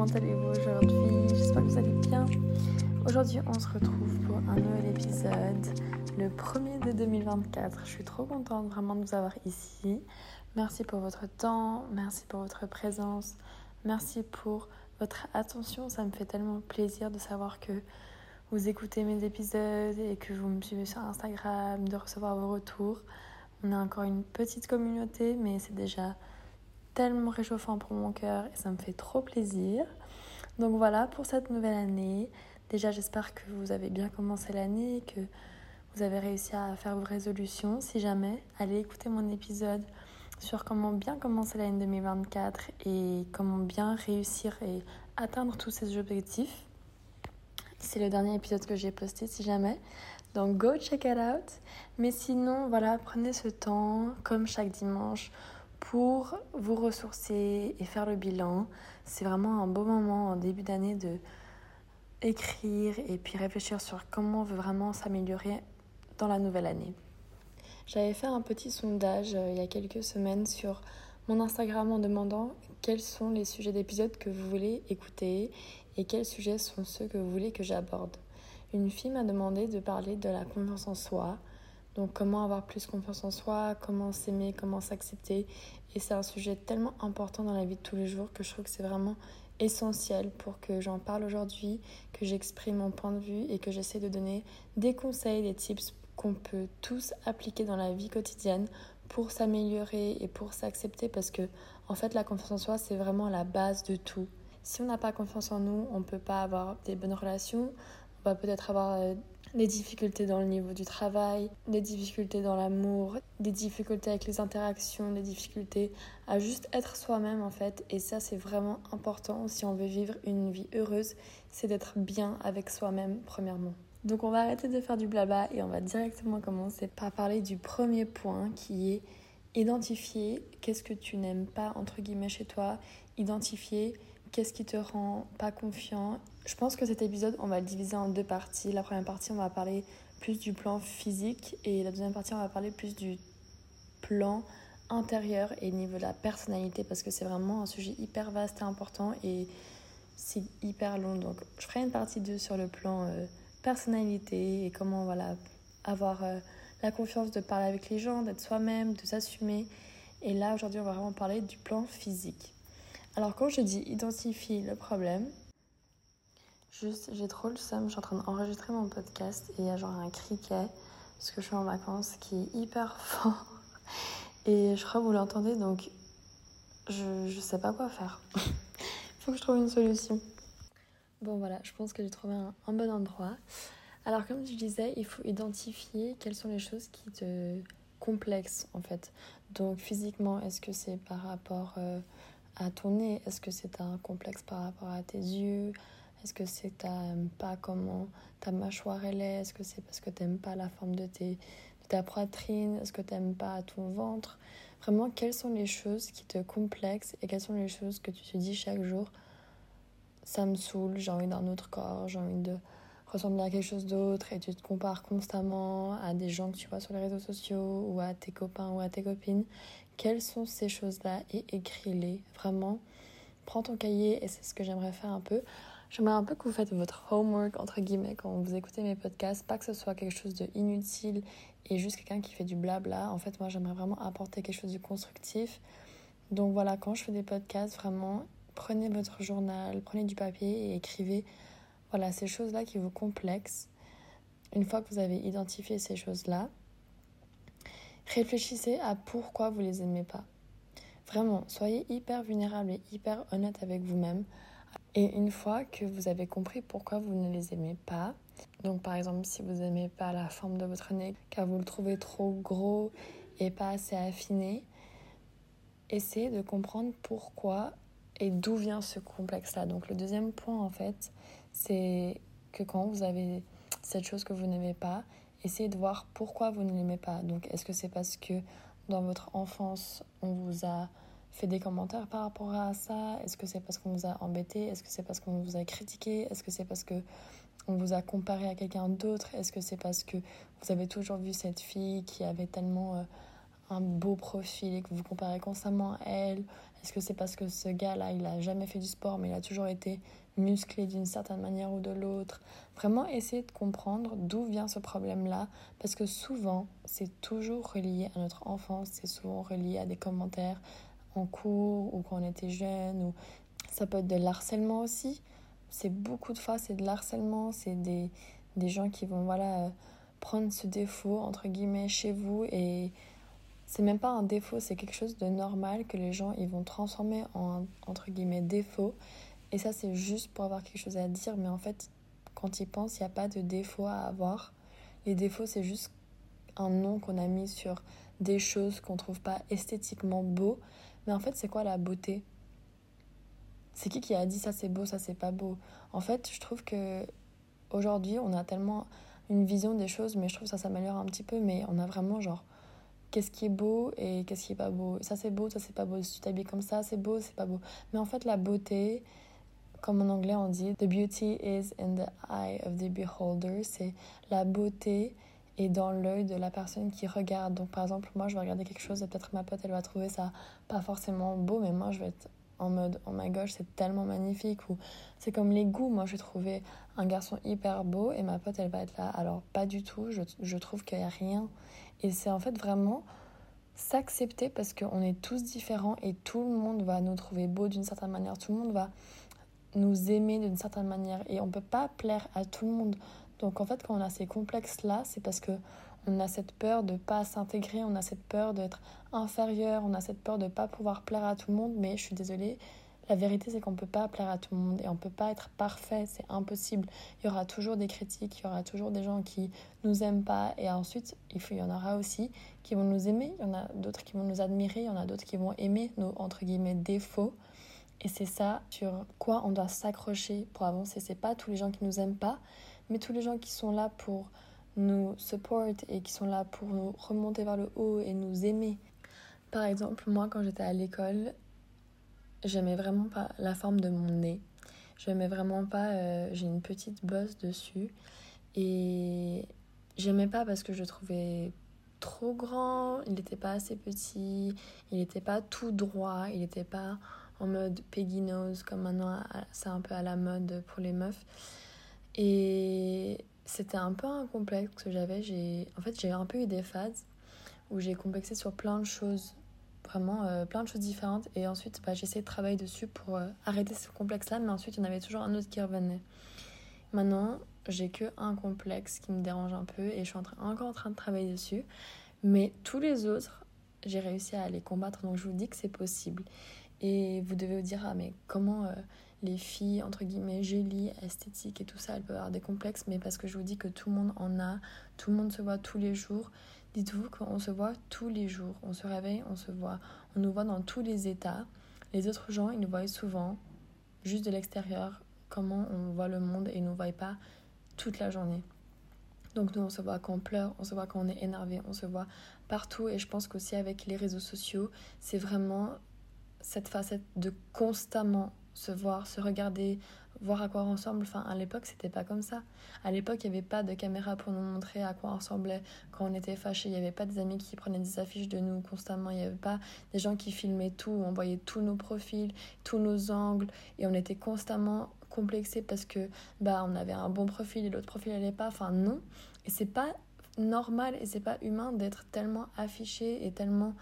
comment allez-vous aujourd'hui? J'espère que vous allez bien. Aujourd'hui, on se retrouve pour un nouvel épisode, le premier de 2024. Je suis trop contente vraiment de vous avoir ici. Merci pour votre temps, merci pour votre présence, merci pour votre attention. Ça me fait tellement plaisir de savoir que vous écoutez mes épisodes et que vous me suivez sur Instagram, de recevoir vos retours. On a encore une petite communauté, mais c'est déjà tellement réchauffant pour mon cœur et ça me fait trop plaisir. Donc voilà pour cette nouvelle année. Déjà, j'espère que vous avez bien commencé l'année, que vous avez réussi à faire vos résolutions. Si jamais, allez écouter mon épisode sur comment bien commencer l'année 2024 et comment bien réussir et atteindre tous ces objectifs. C'est le dernier épisode que j'ai posté si jamais. Donc go check it out. Mais sinon, voilà, prenez ce temps comme chaque dimanche pour vous ressourcer et faire le bilan. C'est vraiment un beau moment en début d'année de écrire et puis réfléchir sur comment on veut vraiment s'améliorer dans la nouvelle année. J'avais fait un petit sondage euh, il y a quelques semaines sur mon Instagram en demandant quels sont les sujets d'épisodes que vous voulez écouter et quels sujets sont ceux que vous voulez que j'aborde. Une fille m'a demandé de parler de la confiance en soi, donc comment avoir plus confiance en soi, comment s'aimer, comment s'accepter. Et c'est un sujet tellement important dans la vie de tous les jours que je trouve que c'est vraiment essentiel pour que j'en parle aujourd'hui, que j'exprime mon point de vue et que j'essaie de donner des conseils, des tips qu'on peut tous appliquer dans la vie quotidienne pour s'améliorer et pour s'accepter parce que en fait la confiance en soi c'est vraiment la base de tout. Si on n'a pas confiance en nous, on ne peut pas avoir des bonnes relations, on va peut-être avoir euh, des difficultés dans le niveau du travail, des difficultés dans l'amour, des difficultés avec les interactions, des difficultés à juste être soi-même en fait. Et ça c'est vraiment important si on veut vivre une vie heureuse, c'est d'être bien avec soi-même premièrement. Donc on va arrêter de faire du blabla et on va directement commencer par parler du premier point qui est identifier qu'est-ce que tu n'aimes pas entre guillemets chez toi, identifier qu'est-ce qui te rend pas confiant? Je pense que cet épisode, on va le diviser en deux parties. La première partie, on va parler plus du plan physique et la deuxième partie, on va parler plus du plan intérieur et niveau de la personnalité parce que c'est vraiment un sujet hyper vaste et important et c'est hyper long. Donc, je ferai une partie 2 sur le plan euh, personnalité et comment voilà, avoir euh, la confiance de parler avec les gens, d'être soi-même, de s'assumer. Et là, aujourd'hui, on va vraiment parler du plan physique. Alors, quand je dis identifier le problème, Juste, j'ai trop le seum. Je suis en train d'enregistrer mon podcast et il y a genre un criquet parce que je suis en vacances qui est hyper fort. Et je crois que vous l'entendez donc je, je sais pas quoi faire. Il faut que je trouve une solution. Bon voilà, je pense que j'ai trouvé un, un, bon endroit. Alors comme je disais, il faut identifier quelles sont les choses qui te complexent en fait. Donc physiquement, est-ce que c'est par rapport euh, à ton nez Est-ce que c'est un complexe par rapport à tes yeux? Est-ce que c'est que tu pas comment ta mâchoire elle est? Est-ce que c'est parce que tu n'aimes pas la forme de, de ta poitrine? Est-ce que tu n'aimes pas ton ventre? Vraiment, quelles sont les choses qui te complexent et quelles sont les choses que tu te dis chaque jour Ça me saoule, j'ai envie d'un autre corps, j'ai envie de ressembler à quelque chose d'autre et tu te compares constamment à des gens que tu vois sur les réseaux sociaux ou à tes copains ou à tes copines. Quelles sont ces choses-là et écris-les. Vraiment, prends ton cahier et c'est ce que j'aimerais faire un peu. J'aimerais un peu que vous faites votre homework, entre guillemets, quand vous écoutez mes podcasts. Pas que ce soit quelque chose de inutile et juste quelqu'un qui fait du blabla. En fait, moi, j'aimerais vraiment apporter quelque chose de constructif. Donc voilà, quand je fais des podcasts, vraiment, prenez votre journal, prenez du papier et écrivez voilà, ces choses-là qui vous complexent. Une fois que vous avez identifié ces choses-là, réfléchissez à pourquoi vous les aimez pas. Vraiment, soyez hyper vulnérable et hyper honnête avec vous-même. Et une fois que vous avez compris pourquoi vous ne les aimez pas, donc par exemple si vous n'aimez pas la forme de votre nez car vous le trouvez trop gros et pas assez affiné, essayez de comprendre pourquoi et d'où vient ce complexe-là. Donc le deuxième point en fait, c'est que quand vous avez cette chose que vous n'aimez pas, essayez de voir pourquoi vous ne l'aimez pas. Donc est-ce que c'est parce que dans votre enfance on vous a fait des commentaires par rapport à ça? Est-ce que c'est parce qu'on vous a embêté? Est-ce que c'est parce qu'on vous a critiqué? Est-ce que c'est parce que on vous a comparé à quelqu'un d'autre? Est-ce que c'est parce que vous avez toujours vu cette fille qui avait tellement euh, un beau profil et que vous vous comparez constamment à elle? Est-ce que c'est parce que ce gars-là, il a jamais fait du sport, mais il a toujours été musclé d'une certaine manière ou de l'autre? Vraiment essayer de comprendre d'où vient ce problème-là, parce que souvent, c'est toujours relié à notre enfance, c'est souvent relié à des commentaires en cours ou quand on était jeune, ou ça peut être de l'harcèlement aussi. C'est beaucoup de fois, c'est de l'harcèlement, c'est des, des gens qui vont, voilà prendre ce défaut, entre guillemets, chez vous et c'est même pas un défaut, c'est quelque chose de normal que les gens ils vont transformer en entre guillemets défaut. Et ça c'est juste pour avoir quelque chose à dire, mais en fait quand ils pensent, il n'y a pas de défaut à avoir. Les défauts c'est juste un nom qu'on a mis sur des choses qu'on trouve pas esthétiquement beau. Mais en fait c'est quoi la beauté? C'est qui qui a dit ça c'est beau, ça c'est pas beau? En fait je trouve que aujourd'hui on a tellement une vision des choses, mais je trouve que ça s'améliore un petit peu. Mais on a vraiment genre qu'est-ce qui est beau et qu'est-ce qui est pas beau. Ça c'est beau, ça c'est pas beau. Si tu t'habilles comme ça, c'est beau, c'est pas beau. Mais en fait, la beauté, comme en anglais on dit, the beauty is in the eye of the beholder. C'est la beauté est dans l'œil de la personne qui regarde. Donc par exemple, moi je vais regarder quelque chose et peut-être ma pote elle va trouver ça pas forcément beau, mais moi je vais être en mode oh my gosh c'est tellement magnifique ou c'est comme les goûts moi j'ai trouvé un garçon hyper beau et ma pote elle va être là alors pas du tout je, je trouve qu'il n'y a rien et c'est en fait vraiment s'accepter parce qu'on est tous différents et tout le monde va nous trouver beaux d'une certaine manière tout le monde va nous aimer d'une certaine manière et on peut pas plaire à tout le monde donc en fait quand on a ces complexes là c'est parce que on a cette peur de pas s'intégrer, on a cette peur d'être inférieur, on a cette peur de pas pouvoir plaire à tout le monde. Mais je suis désolée, la vérité c'est qu'on peut pas plaire à tout le monde et on peut pas être parfait, c'est impossible. Il y aura toujours des critiques, il y aura toujours des gens qui nous aiment pas et ensuite il, y en aura aussi qui vont nous aimer, il y en a d'autres qui vont nous admirer, il y en a d'autres qui vont aimer nos entre guillemets défauts. Et c'est ça sur quoi on doit s'accrocher pour avancer. C'est pas tous les gens qui nous aiment pas, mais tous les gens qui sont là pour nous supportent et qui sont là pour nous remonter vers le haut et nous aimer. Par exemple, moi quand j'étais à l'école, j'aimais vraiment pas la forme de mon nez. J'aimais vraiment pas, euh, j'ai une petite bosse dessus. Et j'aimais pas parce que je trouvais trop grand, il n'était pas assez petit, il n'était pas tout droit, il n'était pas en mode Peggy Nose comme maintenant c'est un peu à la mode pour les meufs. Et c'était un peu un complexe que j'avais. En fait, j'ai un peu eu des phases où j'ai complexé sur plein de choses, vraiment euh, plein de choses différentes. Et ensuite, bah, essayé de travailler dessus pour euh, arrêter ce complexe-là, mais ensuite, il y en avait toujours un autre qui revenait. Maintenant, j'ai que un complexe qui me dérange un peu et je suis encore en train de travailler dessus. Mais tous les autres, j'ai réussi à les combattre. Donc, je vous dis que c'est possible. Et vous devez vous dire, ah, mais comment. Euh, les filles, entre guillemets, gélies, esthétiques et tout ça, elles peuvent avoir des complexes, mais parce que je vous dis que tout le monde en a, tout le monde se voit tous les jours. Dites-vous qu'on se voit tous les jours. On se réveille, on se voit. On nous voit dans tous les états. Les autres gens, ils nous voient souvent juste de l'extérieur, comment on voit le monde et ils ne nous voient pas toute la journée. Donc nous, on se voit quand on pleure, on se voit quand on est énervé, on se voit partout. Et je pense qu'aussi avec les réseaux sociaux, c'est vraiment cette facette de constamment se voir, se regarder, voir à quoi ressemble. Enfin, à l'époque, c'était pas comme ça. À l'époque, il n'y avait pas de caméra pour nous montrer à quoi on ressemblait quand on était fâché. Il n'y avait pas des amis qui prenaient des affiches de nous constamment. Il n'y avait pas des gens qui filmaient tout. On voyait tous nos profils, tous nos angles. Et on était constamment complexé parce que bah on avait un bon profil et l'autre profil n'allait pas. Enfin, non. Et c'est pas normal et c'est pas humain d'être tellement affiché et tellement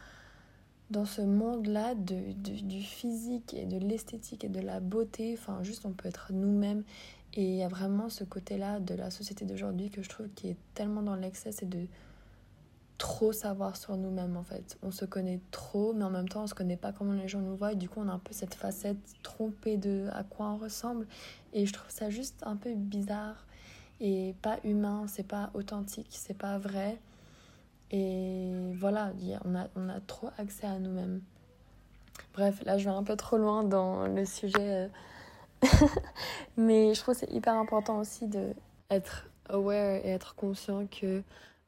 dans ce monde-là de, du physique et de l'esthétique et de la beauté, enfin juste on peut être nous-mêmes et il y a vraiment ce côté-là de la société d'aujourd'hui que je trouve qui est tellement dans l'excès, c'est de trop savoir sur nous-mêmes en fait. On se connaît trop, mais en même temps on se connaît pas comment les gens nous voient et du coup on a un peu cette facette trompée de à quoi on ressemble et je trouve ça juste un peu bizarre et pas humain, c'est pas authentique, c'est pas vrai. Et voilà, on a, on a trop accès à nous-mêmes. Bref, là je vais un peu trop loin dans le sujet. Euh. Mais je trouve que c'est hyper important aussi d'être aware et être conscient que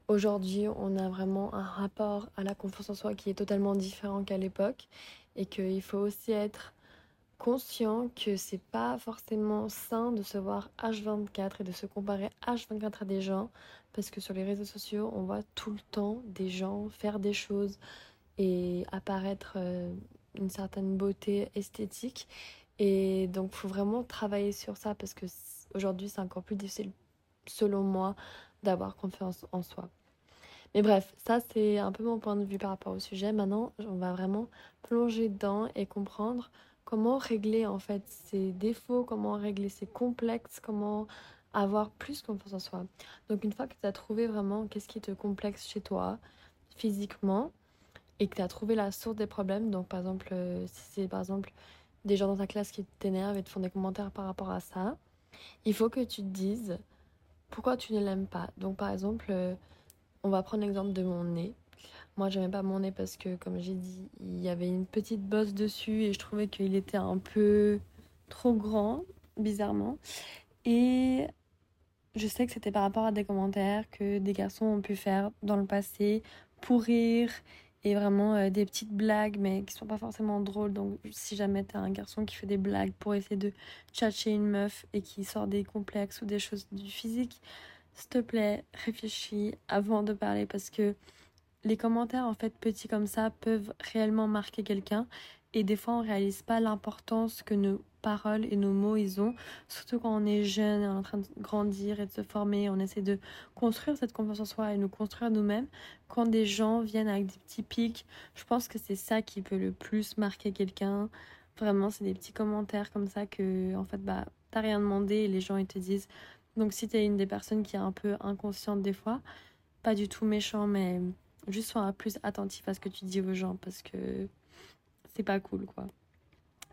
aujourd'hui on a vraiment un rapport à la confiance en soi qui est totalement différent qu'à l'époque et qu'il faut aussi être conscient que c'est pas forcément sain de se voir H24 et de se comparer H24 à des gens parce que sur les réseaux sociaux, on voit tout le temps des gens faire des choses et apparaître euh, une certaine beauté esthétique. Et donc, faut vraiment travailler sur ça parce que aujourd'hui, c'est encore plus difficile, selon moi, d'avoir confiance en soi. Mais bref, ça, c'est un peu mon point de vue par rapport au sujet. Maintenant, on va vraiment plonger dedans et comprendre comment régler en fait ses défauts, comment régler ses complexes, comment avoir plus confiance en soi. Donc une fois que tu as trouvé vraiment qu'est-ce qui te complexe chez toi physiquement et que tu as trouvé la source des problèmes, donc par exemple euh, si c'est par exemple des gens dans ta classe qui t'énervent et te font des commentaires par rapport à ça, il faut que tu te dises pourquoi tu ne l'aimes pas. Donc par exemple, euh, on va prendre l'exemple de mon nez. Moi, j'aimais pas mon nez parce que, comme j'ai dit, il y avait une petite bosse dessus et je trouvais qu'il était un peu trop grand, bizarrement. Et je sais que c'était par rapport à des commentaires que des garçons ont pu faire dans le passé pour rire et vraiment euh, des petites blagues mais qui sont pas forcément drôles donc si jamais t'es un garçon qui fait des blagues pour essayer de tchatcher une meuf et qui sort des complexes ou des choses du physique s'il te plaît réfléchis avant de parler parce que les commentaires en fait petits comme ça peuvent réellement marquer quelqu'un. Et des fois on réalise pas l'importance que nos paroles et nos mots ils ont. Surtout quand on est jeune en train de grandir et de se former on essaie de construire cette confiance en soi et nous construire nous-mêmes. Quand des gens viennent avec des petits pics je pense que c'est ça qui peut le plus marquer quelqu'un. Vraiment c'est des petits commentaires comme ça que en fait bah t'as rien demandé et les gens ils te disent. Donc si t'es une des personnes qui est un peu inconsciente des fois pas du tout méchant mais juste sois plus attentif à ce que tu dis aux gens parce que c'est pas cool quoi.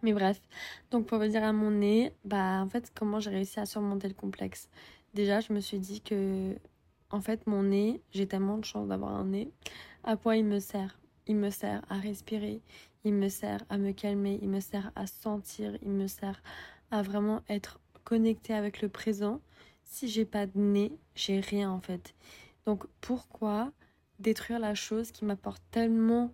Mais bref, donc pour dire à mon nez, bah en fait comment j'ai réussi à surmonter le complexe? Déjà, je me suis dit que en fait mon nez, j'ai tellement de chance d'avoir un nez. À quoi il me sert? Il me sert à respirer, il me sert à me calmer, il me sert à sentir, il me sert à vraiment être connecté avec le présent. Si j'ai pas de nez, j'ai rien en fait. Donc pourquoi détruire la chose qui m'apporte tellement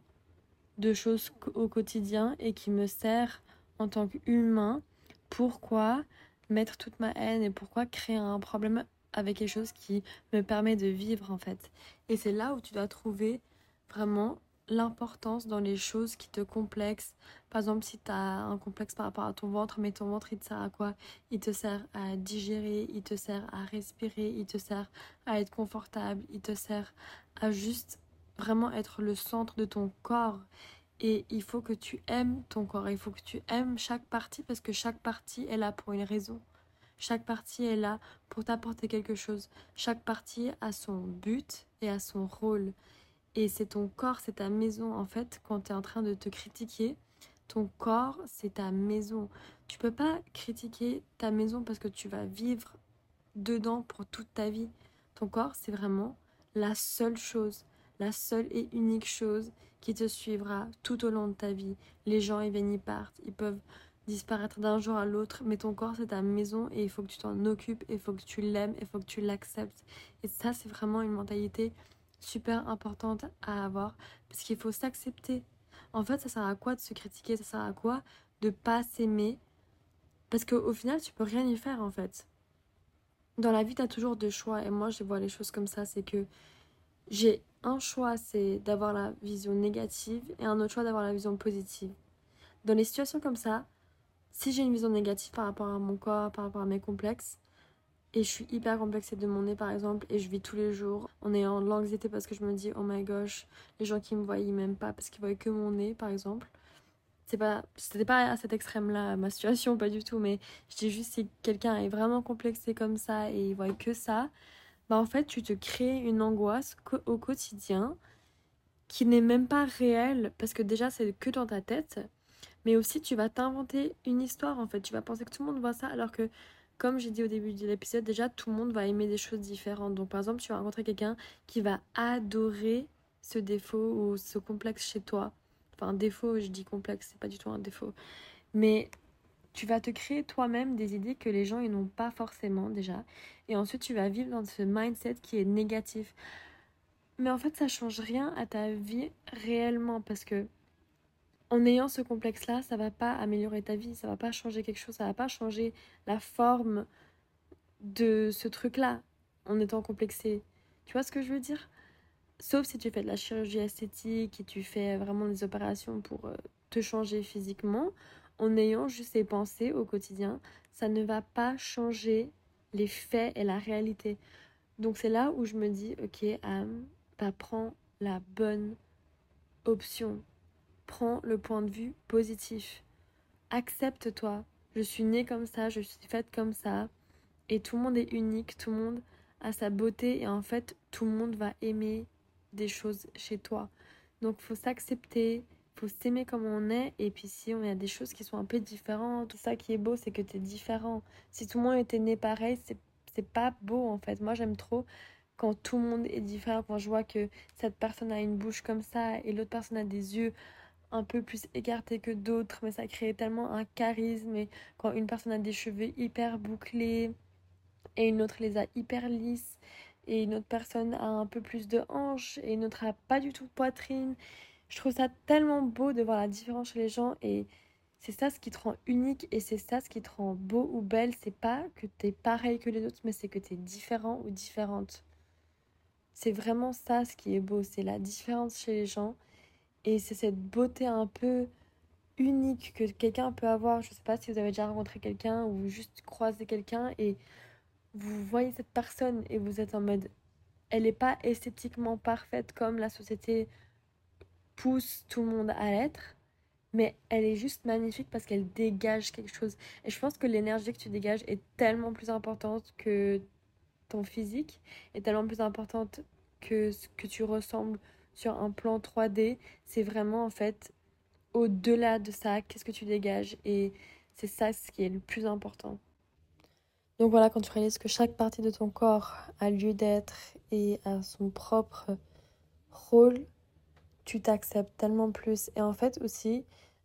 de choses au quotidien et qui me sert en tant qu'humain, pourquoi mettre toute ma haine et pourquoi créer un problème avec quelque chose qui me permet de vivre en fait? Et c'est là où tu dois trouver vraiment l'importance dans les choses qui te complexent. Par exemple, si tu as un complexe par rapport à ton ventre, mais ton ventre, il te sert à quoi? Il te sert à digérer, il te sert à respirer, il te sert à être confortable, il te sert à juste vraiment être le centre de ton corps. Et il faut que tu aimes ton corps, il faut que tu aimes chaque partie parce que chaque partie est là pour une raison. Chaque partie est là pour t'apporter quelque chose. Chaque partie a son but et a son rôle. Et c'est ton corps, c'est ta maison. En fait, quand tu es en train de te critiquer, ton corps, c'est ta maison. Tu peux pas critiquer ta maison parce que tu vas vivre dedans pour toute ta vie. Ton corps, c'est vraiment la seule chose la seule et unique chose qui te suivra tout au long de ta vie. Les gens, ils viennent, ils partent, ils peuvent disparaître d'un jour à l'autre, mais ton corps, c'est ta maison et il faut que tu t'en occupes, il faut que tu l'aimes, il faut que tu l'acceptes. Et ça, c'est vraiment une mentalité super importante à avoir parce qu'il faut s'accepter. En fait, ça sert à quoi de se critiquer? Ça sert à quoi de pas s'aimer? Parce qu'au final, tu peux rien y faire en fait. Dans la vie, tu as toujours deux choix et moi, je vois les choses comme ça, c'est que j'ai un choix, c'est d'avoir la vision négative et un autre choix d'avoir la vision positive. Dans les situations comme ça, si j'ai une vision négative par rapport à mon corps, par rapport à mes complexes, et je suis hyper complexée de mon nez par exemple, et je vis tous les jours. En ayant de l'anxiété parce que je me dis, oh my gosh, les gens qui me voient, ils m'aiment pas parce qu'ils voient que mon nez par exemple. C'est pas, c'était pas à cet extrême-là ma situation, pas du tout, mais je dis juste si quelqu'un est vraiment complexé comme ça et il voit que ça, bah en fait tu te crées une angoisse au quotidien qui n'est même pas réelle parce que déjà c'est que dans ta tête. Mais aussi tu vas t'inventer une histoire en fait. Tu vas penser que tout le monde voit ça alors que comme j'ai dit au début de l'épisode déjà tout le monde va aimer des choses différentes donc par exemple tu vas rencontrer quelqu'un qui va adorer ce défaut ou ce complexe chez toi enfin défaut je dis complexe c'est pas du tout un défaut mais tu vas te créer toi-même des idées que les gens n'ont pas forcément déjà. Et ensuite, tu vas vivre dans ce mindset qui est négatif. Mais en fait, ça change rien à ta vie réellement parce que en ayant ce complexe-là, ça va pas améliorer ta vie, ça va pas changer quelque chose, ça va pas changer la forme de ce truc-là en étant complexé. Tu vois ce que je veux dire? Sauf si tu fais de la chirurgie esthétique et tu fais vraiment des opérations pour euh, te changer physiquement, en ayant juste ces pensées au quotidien, ça ne va pas changer les faits et la réalité. Donc c'est là où je me dis, ok, Am, bah, prends la bonne option. Prends le point de vue positif. Accepte-toi. Je suis née comme ça, je suis faite comme ça. Et tout le monde est unique, tout le monde a sa beauté et en fait, tout le monde va aimer des choses chez toi. Donc faut s'accepter, faut s'aimer comme on est et puis si on a des choses qui sont un peu différentes, tout ça qui est beau, c'est que tu es différent. Si tout le monde était né pareil, c'est c'est pas beau en fait. Moi j'aime trop quand tout le monde est différent, quand je vois que cette personne a une bouche comme ça et l'autre personne a des yeux un peu plus écartés que d'autres, mais ça crée tellement un charisme. Et quand une personne a des cheveux hyper bouclés et une autre les a hyper lisses, et une autre personne a un peu plus de hanches et une autre a pas du tout de poitrine. Je trouve ça tellement beau de voir la différence chez les gens et c'est ça ce qui te rend unique et c'est ça ce qui te rend beau ou belle. C'est pas que tu es pareil que les autres, mais c'est que tu es différent ou différente. C'est vraiment ça ce qui est beau, c'est la différence chez les gens et c'est cette beauté un peu unique que quelqu'un peut avoir. Je sais pas si vous avez déjà rencontré quelqu'un ou juste croisé quelqu'un et vous voyez cette personne et vous êtes en mode elle n'est pas esthétiquement parfaite comme la société pousse tout le monde à l'être mais elle est juste magnifique parce qu'elle dégage quelque chose. Et je pense que l'énergie que tu dégages est tellement plus importante que ton physique, est tellement plus importante que ce que tu ressembles sur un plan 3D. C'est vraiment en fait au-delà de ça, qu'est-ce que tu dégages Et c'est ça ce qui est le plus important. Donc voilà, quand tu réalises que chaque partie de ton corps a lieu d'être et a son propre rôle, tu t'acceptes tellement plus. Et en fait aussi,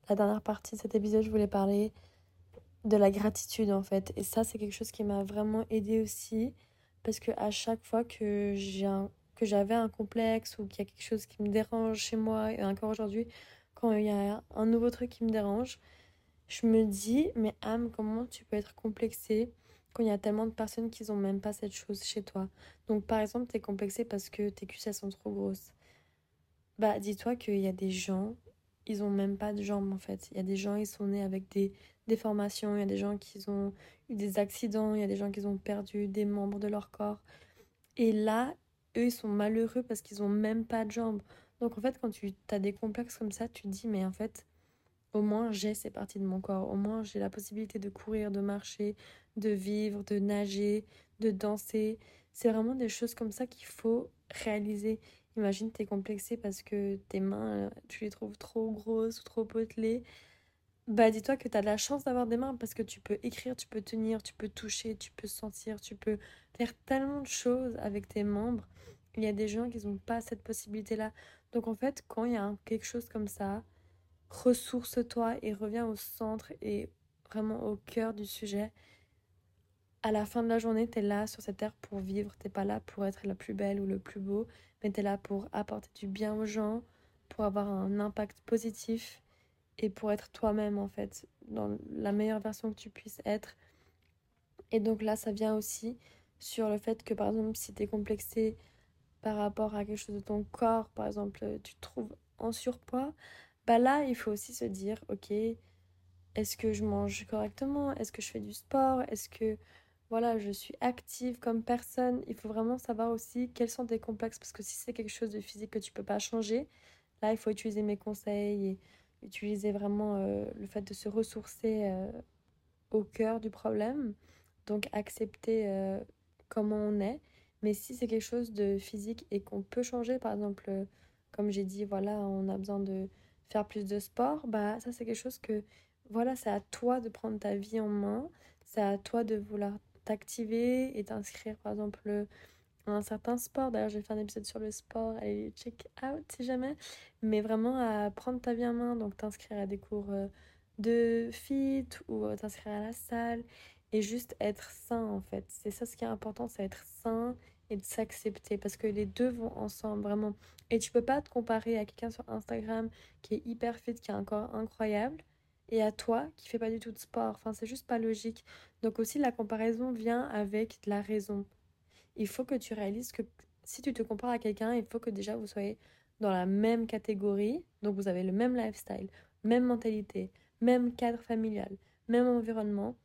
la dernière partie de cet épisode, je voulais parler de la gratitude en fait. Et ça, c'est quelque chose qui m'a vraiment aidé aussi. Parce que à chaque fois que j'ai un, que j'avais un complexe ou qu'il y a quelque chose qui me dérange chez moi, et encore aujourd'hui, quand il y a un nouveau truc qui me dérange, je me dis, mais âme, comment tu peux être complexée quand il y a tellement de personnes qui n'ont même pas cette chose chez toi? Donc par exemple, tu es complexée parce que tes cuisses sont trop grosses. Bah dis-toi qu'il y a des gens ils ont même pas de jambes en fait. Il y a des gens, ils sont nés avec des déformations, il y a des gens qui ont eu des accidents, il y a des gens qui ont perdu des membres de leur corps. Et là, eux, ils sont malheureux parce qu'ils ont même pas de jambes. Donc en fait, quand tu as des complexes comme ça, tu te dis, mais en fait, au moins j'ai ces parties de mon corps, au moins j'ai la possibilité de courir, de marcher, de vivre, de nager, de danser. C'est vraiment des choses comme ça qu'il faut réaliser. Imagine, t'es complexé parce que tes mains, euh, tu les trouves trop grosses ou trop potelées. Bah, dis-toi que t'as de la chance d'avoir des mains parce que tu peux écrire, tu peux tenir, tu peux toucher, tu peux sentir, tu peux faire tellement de choses avec tes membres. Il y a des gens qui n'ont pas cette possibilité-là. Donc, en fait, quand il y a quelque chose comme ça, ressource-toi et reviens au centre et vraiment au cœur du sujet à la fin de la journée, tu es là sur cette terre pour vivre. T'es pas là pour être la plus belle ou le plus beau, mais tu es là pour apporter du bien aux gens, pour avoir un impact positif et pour être toi-même en fait, dans la meilleure version que tu puisses être. Et donc là, ça vient aussi sur le fait que par exemple, si tu es complexé par rapport à quelque chose de ton corps, par exemple, tu te trouves en surpoids, bah là, il faut aussi se dire, ok, est-ce que je mange correctement? Est-ce que je fais du sport? Est-ce que voilà, je suis active comme personne? Il faut vraiment savoir aussi quels sont tes complexes parce que si c'est quelque chose de physique que tu peux pas changer, là, il faut utiliser mes conseils et utiliser vraiment euh, le fait de se ressourcer euh, au cœur du problème. Donc, accepter euh, comment on est. Mais si c'est quelque chose de physique et qu'on peut changer, par exemple, comme j'ai dit, voilà, on a besoin de faire plus de sport, bah ça c'est quelque chose que voilà, c'est à toi de prendre ta vie en main, c'est à toi de vouloir t'activer et t'inscrire par exemple un certain sport. D'ailleurs, j'ai fait un épisode sur le sport, allez check out si jamais. Mais vraiment à prendre ta vie en main, donc t'inscrire à des cours euh, de fit ou euh, t'inscrire à la salle et juste être sain en fait. C'est ça ce qui est important, c'est être sain et de s'accepter parce que les deux vont ensemble vraiment. Et tu peux pas te comparer à quelqu'un sur Instagram qui est hyper fit, qui a un corps incroyable et à toi qui fais pas du tout de sport. Enfin, c'est juste pas logique. Donc aussi la comparaison vient avec la raison. Il faut que tu réalises que si tu te compares à quelqu'un, il faut que déjà vous soyez dans la même catégorie, donc vous avez le même lifestyle, même mentalité, même cadre familial, même environnement.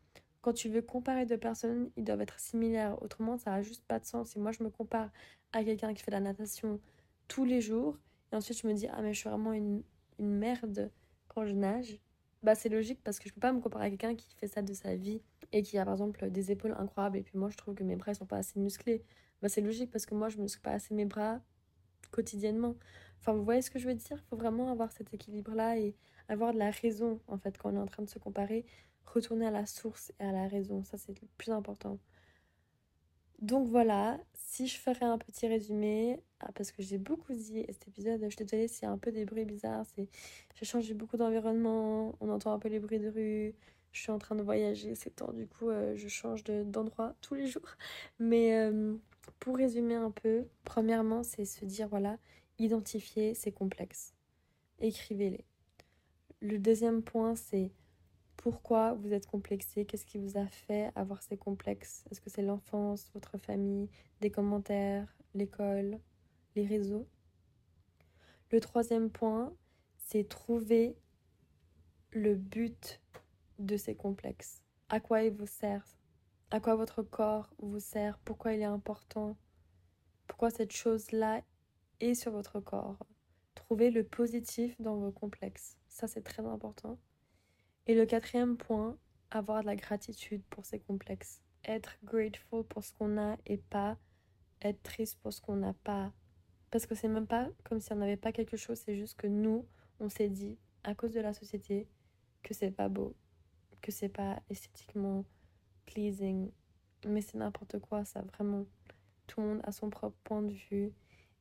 Quand tu veux comparer deux personnes, ils doivent être similaires, autrement ça n'a juste pas de sens. Si moi je me compare à quelqu'un qui fait de la natation tous les jours, et ensuite je me dis ah mais je suis vraiment une, une merde quand je nage, bah c'est logique parce que je peux pas me comparer à quelqu'un qui fait ça de sa vie et qui a par exemple des épaules incroyables et puis moi je trouve que mes bras sont pas assez musclés. Bah c'est logique parce que moi je muscle pas assez mes bras quotidiennement. Enfin vous voyez ce que je veux dire? Faut vraiment avoir cet équilibre là et avoir de la raison en fait quand on est en train de se comparer, retourner à la source et à la raison, ça c'est le plus important. Donc voilà, si je ferais un petit résumé, ah, parce que j'ai beaucoup dit cet épisode, je te disais, c'est un peu des bruits bizarres, c'est j'ai changé beaucoup d'environnement, on entend un peu les bruits de rue, je suis en train de voyager c'est temps, du coup euh, je change d'endroit tous les jours. Mais euh, pour résumer un peu, premièrement c'est se dire voilà, identifier ces complexes, écrivez-les. Le deuxième point c'est pourquoi vous êtes complexé, qu'est-ce qui vous a fait avoir ces complexes? Est-ce que c'est l'enfance, votre famille, des commentaires, l'école, les réseaux? Le troisième point, c'est trouver le but de ces complexes. À quoi il vous sert À quoi votre corps vous sert? Pourquoi il est important? Pourquoi cette chose-là est sur votre corps? Trouvez le positif dans vos complexes. Ça, c'est très important. Et le quatrième point, avoir de la gratitude pour ces complexes. Être grateful pour ce qu'on a et pas être triste pour ce qu'on n'a pas. Parce que c'est même pas comme si on n'avait pas quelque chose, c'est juste que nous, on s'est dit, à cause de la société, que c'est pas beau, que c'est pas esthétiquement pleasing. Mais c'est n'importe quoi, ça, vraiment. Tout le monde a son propre point de vue.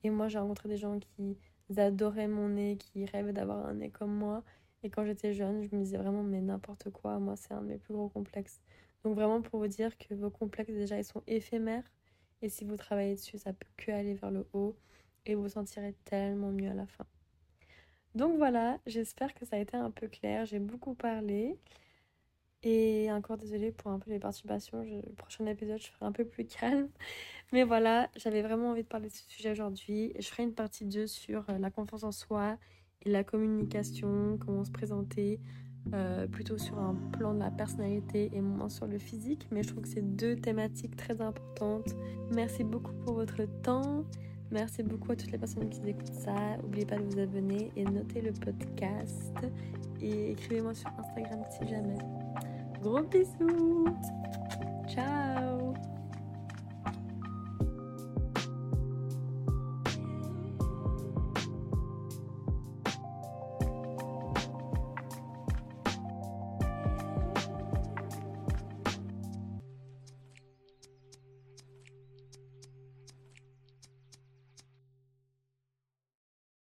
Et moi, j'ai rencontré des gens qui adoraient mon nez, qui rêvaient d'avoir un nez comme moi. Et quand j'étais jeune, je me disais vraiment, mais n'importe quoi, moi, c'est un de mes plus gros complexes. Donc vraiment pour vous dire que vos complexes, déjà, ils sont éphémères. Et si vous travaillez dessus, ça peut que aller vers le haut. Et vous sentirez tellement mieux à la fin. Donc voilà, j'espère que ça a été un peu clair. J'ai beaucoup parlé. Et encore désolée pour un peu les perturbations. le prochain épisode, je ferai un peu plus calme. Mais voilà, j'avais vraiment envie de parler de ce sujet aujourd'hui. Je ferai une partie 2 sur euh, la confiance en soi la communication, comment se présenter, euh, plutôt sur un plan de la personnalité et moins sur le physique. Mais je trouve que c'est deux thématiques très importantes. Merci beaucoup pour votre temps. Merci beaucoup à toutes les personnes qui écoutent ça. N'oubliez pas de vous abonner et noter le podcast. Et écrivez-moi sur Instagram si jamais. Gros bisous. Ciao